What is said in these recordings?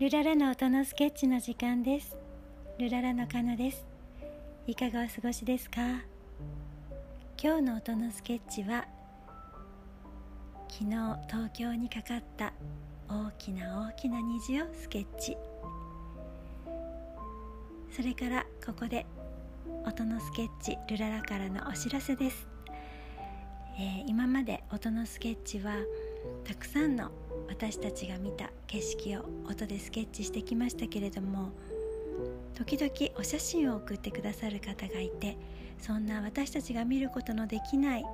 ルララの音のスケッチの時間です。ルララのカナです。いかがお過ごしですか？今日の音のスケッチは昨日東京にかかった大きな大きな虹をスケッチ。それからここで音のスケッチルララからのお知らせです、えー、今まで音のスケッチはたくさんの私たちが見た景色を音でスケッチしてきましたけれども時々お写真を送ってくださる方がいてそんな私たちが見ることのできない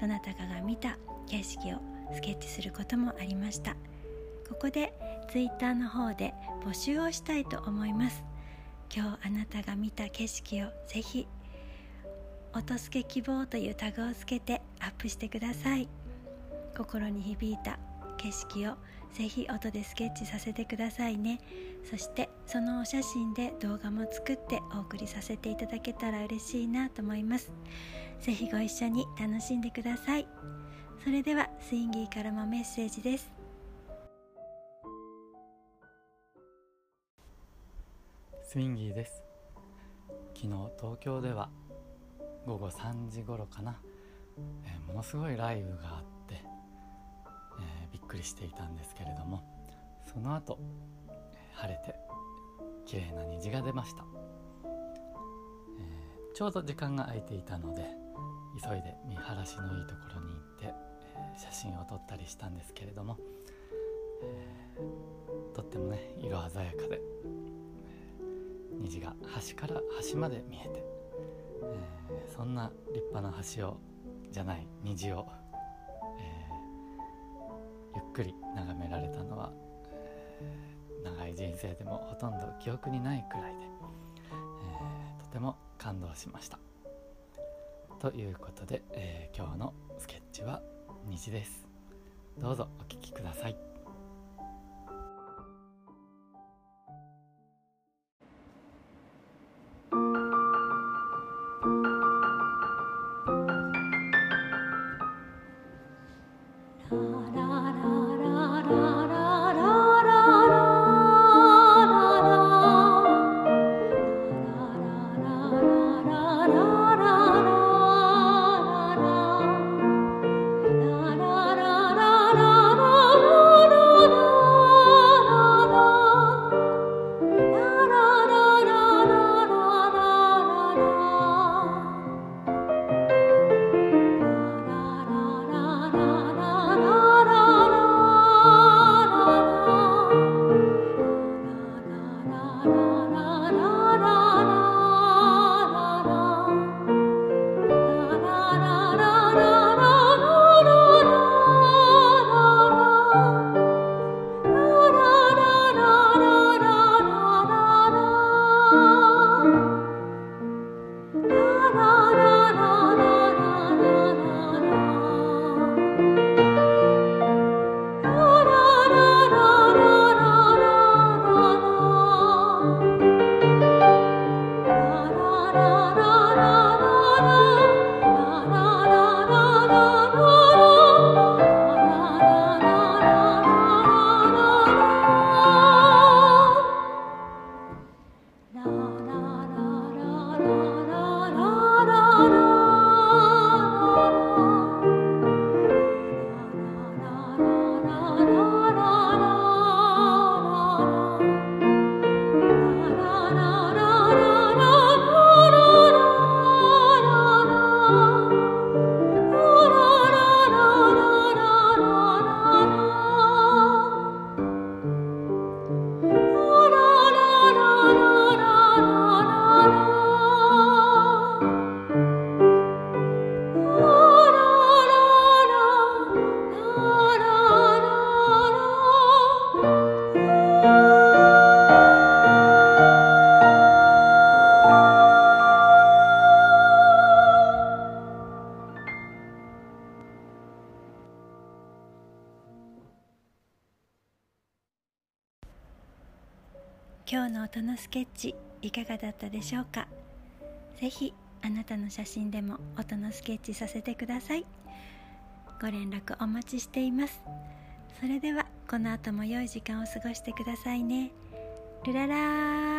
どなたかが見た景色をスケッチすることもありました。ここで Twitter の方で募集をしたいと思います。今日あなたが見た景色をぜひ音助希望というタグをつけてアップしてください。心に響いた景色をぜひ音でスケッチさせてくださいね。そしてそのお写真で動画も作ってお送りさせていただけたら嬉しいなと思います。ぜひご一緒に楽しんでください。それではスインギーからもメッセージです。スインギーです。昨日東京では午後3時頃かな、えー、ものすごい雷雨があってりしていたんですけれどもその後晴れて綺麗な虹が出ました、えー、ちょうど時間が空いていたので急いで見晴らしのいいところに行って、えー、写真を撮ったりしたんですけれども、えー、とってもね色鮮やかで、え虹が端から端まで見えて、えそんな立派な橋をじゃない虹をゆっくり眺められたのは、長い人生でもほとんど記憶にないくらいで、えー、とても感動しました。ということで、えー、今日のスケッチは虹です。どうぞお聴きくださいララ今日の音のスケッチいかがだったでしょうか？是非あなたの写真でも音のスケッチさせてください。ご連絡お待ちしています。それではこの後も良い時間を過ごしてくださいね。ルララ